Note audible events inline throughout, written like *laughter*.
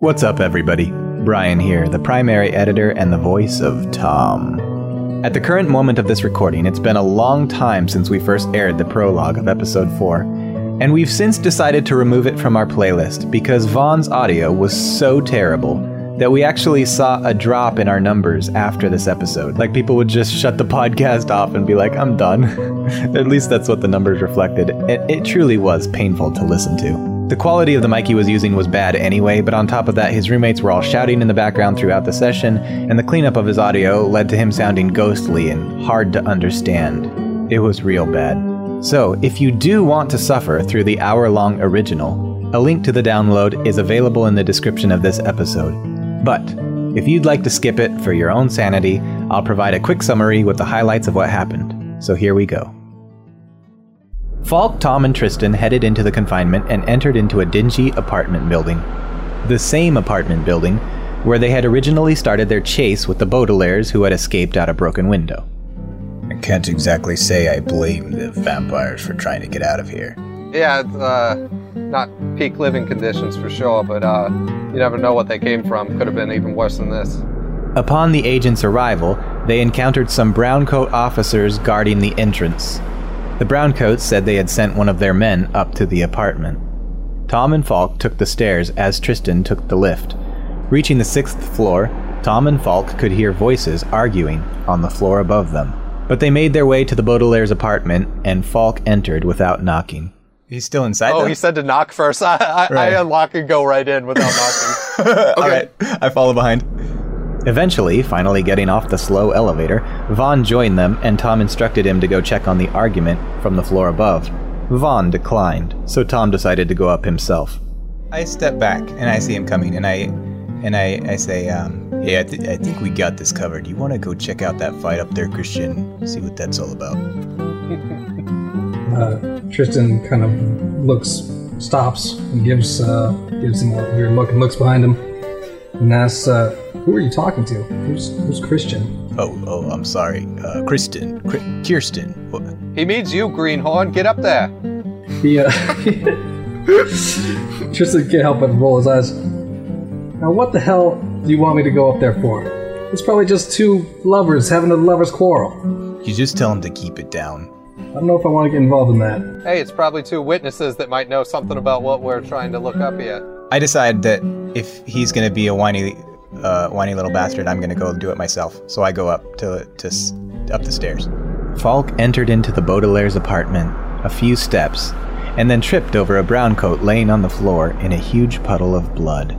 What's up, everybody? Brian here, the primary editor and the voice of Tom. At the current moment of this recording, it's been a long time since we first aired the prologue of episode 4, and we've since decided to remove it from our playlist because Vaughn's audio was so terrible that we actually saw a drop in our numbers after this episode. Like people would just shut the podcast off and be like, I'm done. *laughs* At least that's what the numbers reflected. It, it truly was painful to listen to. The quality of the mic he was using was bad anyway, but on top of that, his roommates were all shouting in the background throughout the session, and the cleanup of his audio led to him sounding ghostly and hard to understand. It was real bad. So, if you do want to suffer through the hour long original, a link to the download is available in the description of this episode. But, if you'd like to skip it for your own sanity, I'll provide a quick summary with the highlights of what happened. So here we go. Falk, Tom, and Tristan headed into the confinement and entered into a dingy apartment building. The same apartment building where they had originally started their chase with the Baudelaires who had escaped out a broken window. I can't exactly say I blame the vampires for trying to get out of here. Yeah, it's uh, not peak living conditions for sure, but uh, you never know what they came from. Could have been even worse than this. Upon the agent's arrival, they encountered some browncoat officers guarding the entrance. The Browncoats said they had sent one of their men up to the apartment. Tom and Falk took the stairs as Tristan took the lift. Reaching the sixth floor, Tom and Falk could hear voices arguing on the floor above them. But they made their way to the Baudelaire's apartment, and Falk entered without knocking. He's still inside. Oh, though? he said to knock first. *laughs* I, I, Right. I unlock and go right in without knocking. *laughs* All right, I follow behind. Eventually, finally getting off the slow elevator, Vaughn joined them, and Tom instructed him to go check on the argument from the floor above. Vaughn declined, so Tom decided to go up himself. I step back and I see him coming, and I and I, I say, um, "Hey, I, th- I think we got this covered. You want to go check out that fight up there, Christian? See what that's all about." *laughs* uh, Tristan kind of looks, stops, and gives uh, gives him a weird look and looks behind him and asks, uh, "Who are you talking to? Who's who's Christian?" Oh, oh, I'm sorry, uh, Kristen, Kri- Kirsten. What? he means you, Greenhorn. Get up there. He, uh, *laughs* Tristan can't help but roll his eyes. Now, what the hell do you want me to go up there for? It's probably just two lovers having a lovers' quarrel. You just tell him to keep it down. I don't know if I want to get involved in that. Hey, it's probably two witnesses that might know something about what we're trying to look up here. I decide that if he's gonna be a whiny, uh, whiny little bastard, I'm gonna go do it myself. So I go up to to up the stairs. Falk entered into the Baudelaire's apartment a few steps, and then tripped over a brown coat laying on the floor in a huge puddle of blood.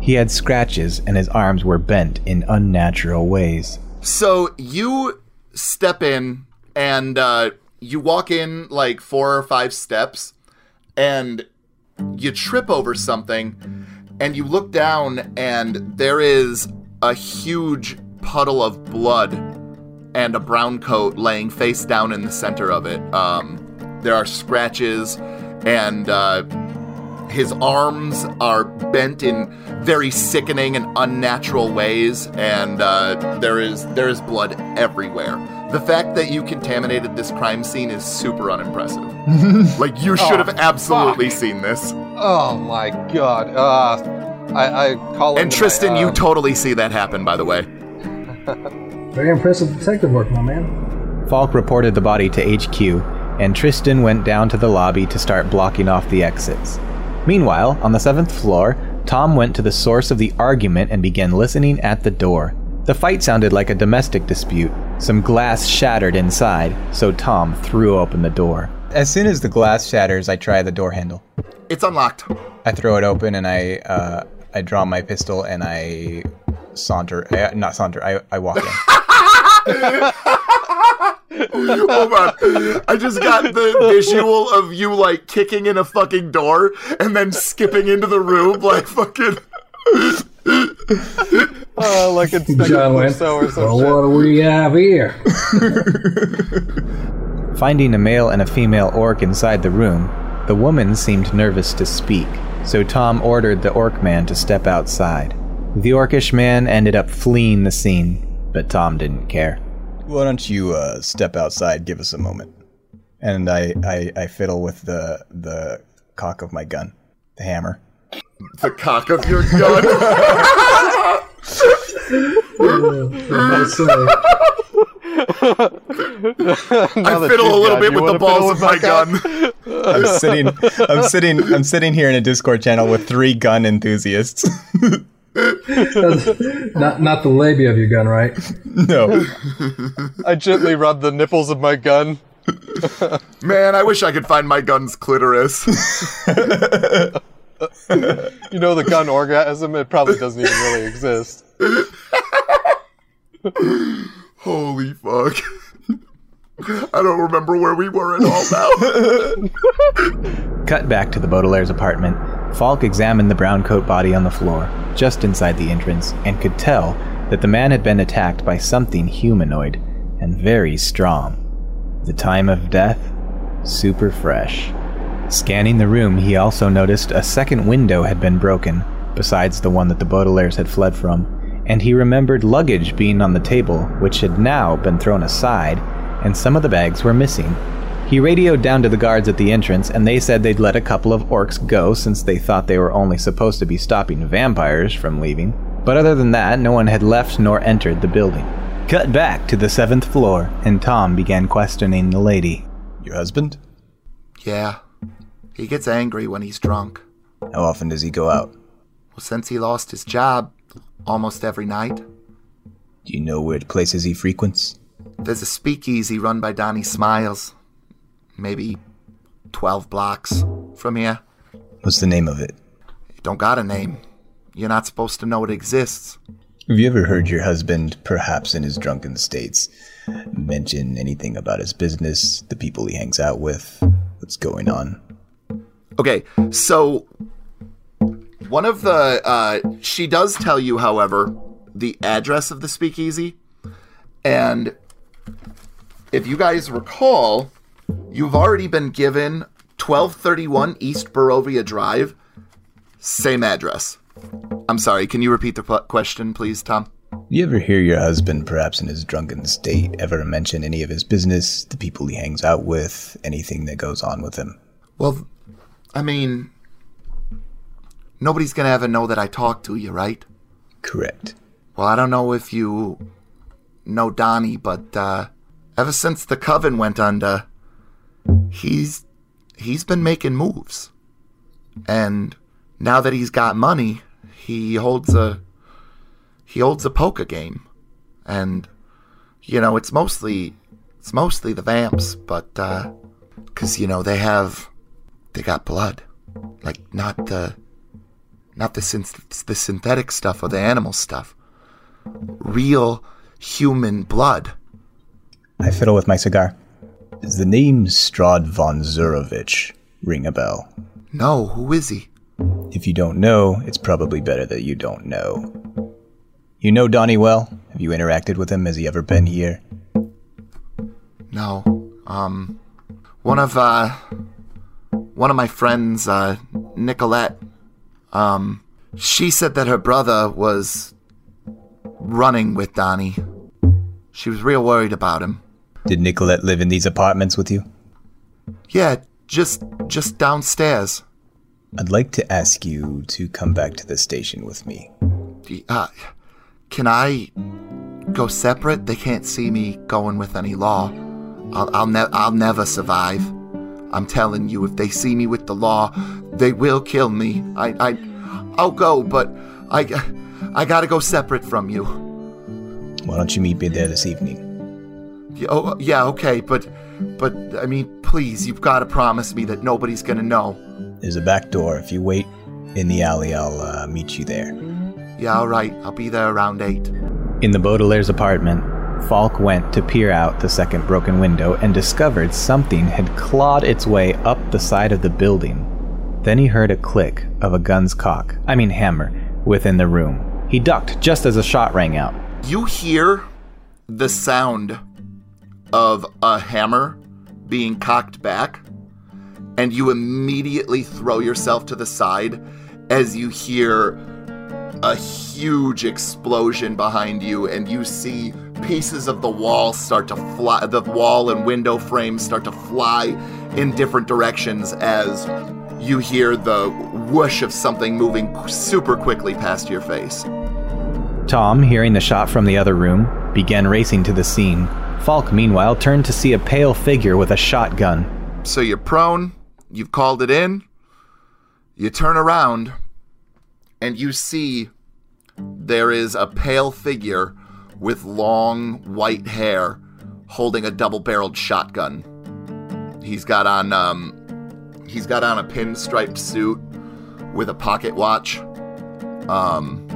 He had scratches, and his arms were bent in unnatural ways. So you step in and uh, you walk in like four or five steps and you trip over something and you look down and there is a huge puddle of blood and a brown coat laying face down in the center of it. Um, there are scratches and uh, his arms are bent in very sickening and unnatural ways, and uh, there is there is blood everywhere. The fact that you contaminated this crime scene is super unimpressive. *laughs* like you should Oh, have absolutely fuck. seen this. Oh my god. Uh, I, I call And Tristan, my, you uh, totally see that happen, by the way. *laughs* Very impressive detective work, my man. Falk reported the body to HQ, and Tristan went down to the lobby to start blocking off the exits. Meanwhile, on the seventh floor, Tom went to the source of the argument and began listening at the door. The fight sounded like a domestic dispute. Some glass shattered inside, so Tom threw open the door. As soon as the glass shatters, I try the door handle. It's unlocked. I throw it open and I uh, I draw my pistol and I saunter. I, not saunter. I, I walk in. *laughs* Hold on. I just got the visual of you like kicking in a fucking door and then skipping into the room like fucking. Uh, like Inspector John went, Clouseau or some well, shit. what do we have here? *laughs* Finding a male and a female orc inside the room, the woman seemed nervous to speak, so Tom ordered the orc man to step outside. The orcish man ended up fleeing the scene, but Tom didn't care. Why don't you uh, step outside? Give us a moment. And I, I, I fiddle with the the cock of my gun, the hammer. The cock of your gun. *laughs* I fiddle a little bit with the balls of my gun. I'm sitting, I'm sitting, I'm sitting here in a Discord channel with three gun enthusiasts. *laughs* not not the labia of your gun, right? no, I gently rub the nipples of my gun. Man, I wish I could find my gun's clitoris. *laughs* You know the gun orgasm? It probably doesn't even really exist. Holy fuck. I don't remember where we were at all now. Cut back to the Baudelaire's apartment. Falk examined the brown coat body on the floor, just inside the entrance, and could tell that the man had been attacked by something humanoid and very strong. The time of death? Super fresh. Scanning the room, he also noticed a second window had been broken, besides the one that the Baudelaires had fled from, and he remembered luggage being on the table, which had now been thrown aside, and some of the bags were missing. He radioed down to the guards at the entrance, and they said they'd let a couple of orcs go since they thought they were only supposed to be stopping vampires from leaving. But other than that, no one had left nor entered the building. Cut back to the seventh floor, and Tom began questioning the lady. your husband? yeah, he gets angry when he's drunk. How often does he go out? Well, since he lost his job, almost every night. Do you know what places he frequents? There's a speakeasy run by Donnie Smiles. Maybe 12 blocks from here. What's the name of it? It don't got a name. You're not supposed to know it exists. Have you ever heard your husband, perhaps in his drunken states, mention anything about his business, the people he hangs out with, what's going on? Okay, so one of the uh, she does tell you, however, the address of the speakeasy, and if you guys recall, you've already been given 1231 East Barovia Drive, same address. I'm sorry, can you repeat the question, please, Tom? You ever hear your husband, perhaps in his drunken state, ever mention any of his business, the people he hangs out with, anything that goes on with him? Well, I mean, nobody's gonna ever know that I talked to you, right? Correct. Well, I don't know if you know Donnie, but uh, ever since the coven went under, he's he's been making moves, and now that he's got money, he holds a he holds a poker game, and you know it's mostly it's mostly the vamps, but uh, because you know they have they got blood, like not the not the synth- the synthetic stuff or the animal stuff real human blood. I fiddle with my cigar. Does the name Strahd von Zarovich ring a bell? No, who is he? If you don't know, it's probably better that you don't know. You know Donnie well? Have you interacted with him? Has he ever been here? No. Um one of uh one of my friends, uh Nicolette, um she said that her brother was running with Donnie. She was real worried about him. Did Nicolette live in these apartments with you? Yeah, just just downstairs. I'd like to ask you to come back to the station with me. Uh, can I go separate? They can't see me going with any law. I'll I'll, ne- I'll never survive. I'm telling you, if they see me with the law, they will kill me. I I I'll go, but I I gotta go separate from you. Why don't you meet me there this evening? Yeah, Oh yeah, okay, but but I mean, please, you've got to promise me that nobody's gonna know. There's a back door. If you wait in the alley, I'll uh, meet you there. Yeah, all right. I'll be there around eight. In the Baudelaire's apartment, Falk went to peer out the second broken window and discovered something had clawed its way up the side of the building. Then he heard a click of a gun's cock, I mean hammer, within the room. He ducked just as a shot rang out. You hear the sound of a hammer being cocked back, and you immediately throw yourself to the side as you hear a huge explosion behind you, and you see pieces of the wall start to fly, the wall and window frames start to fly in different directions as you hear the whoosh of something moving super quickly past your face. Tom, hearing the shot from the other room, began racing to the scene. Falk, meanwhile, turned to see a pale figure with a shotgun. So you're prone, you've called it in, you turn around, and you see there is a pale figure with long white hair holding a double-barreled shotgun. He's got on um he's got on a pinstriped suit with a pocket watch. Um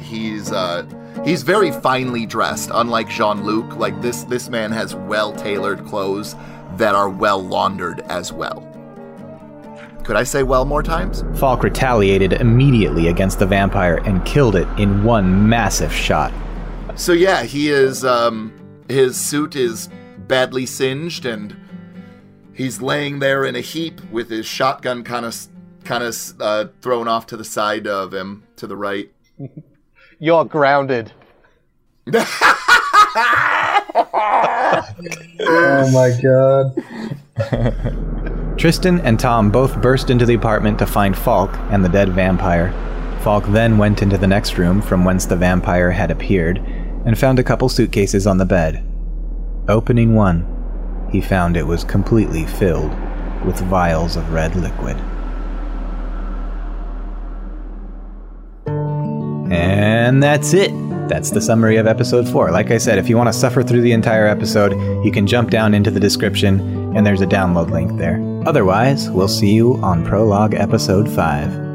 he's uh he's very finely dressed, unlike Jean-Luc. Like this this man has well-tailored clothes that are well laundered as well. Could I say well more times? Falk retaliated immediately against the vampire and killed it in one massive shot. So yeah, he is um his suit is badly singed and he's laying there in a heap with his shotgun kind of kind of uh, thrown off to the side of him to the right. *laughs* You're grounded. Oh my god. Tristan and Tom both burst into the apartment to find Falk and the dead vampire. Falk then went into the next room from whence the vampire had appeared and found a couple suitcases on the bed. Opening one, he found it was completely filled with vials of red liquid. And that's it. That's the summary of episode 4. Like I said, if you want to suffer through the entire episode, you can jump down into the description and there's a download link there. Otherwise, we'll see you on Prologue episode 5.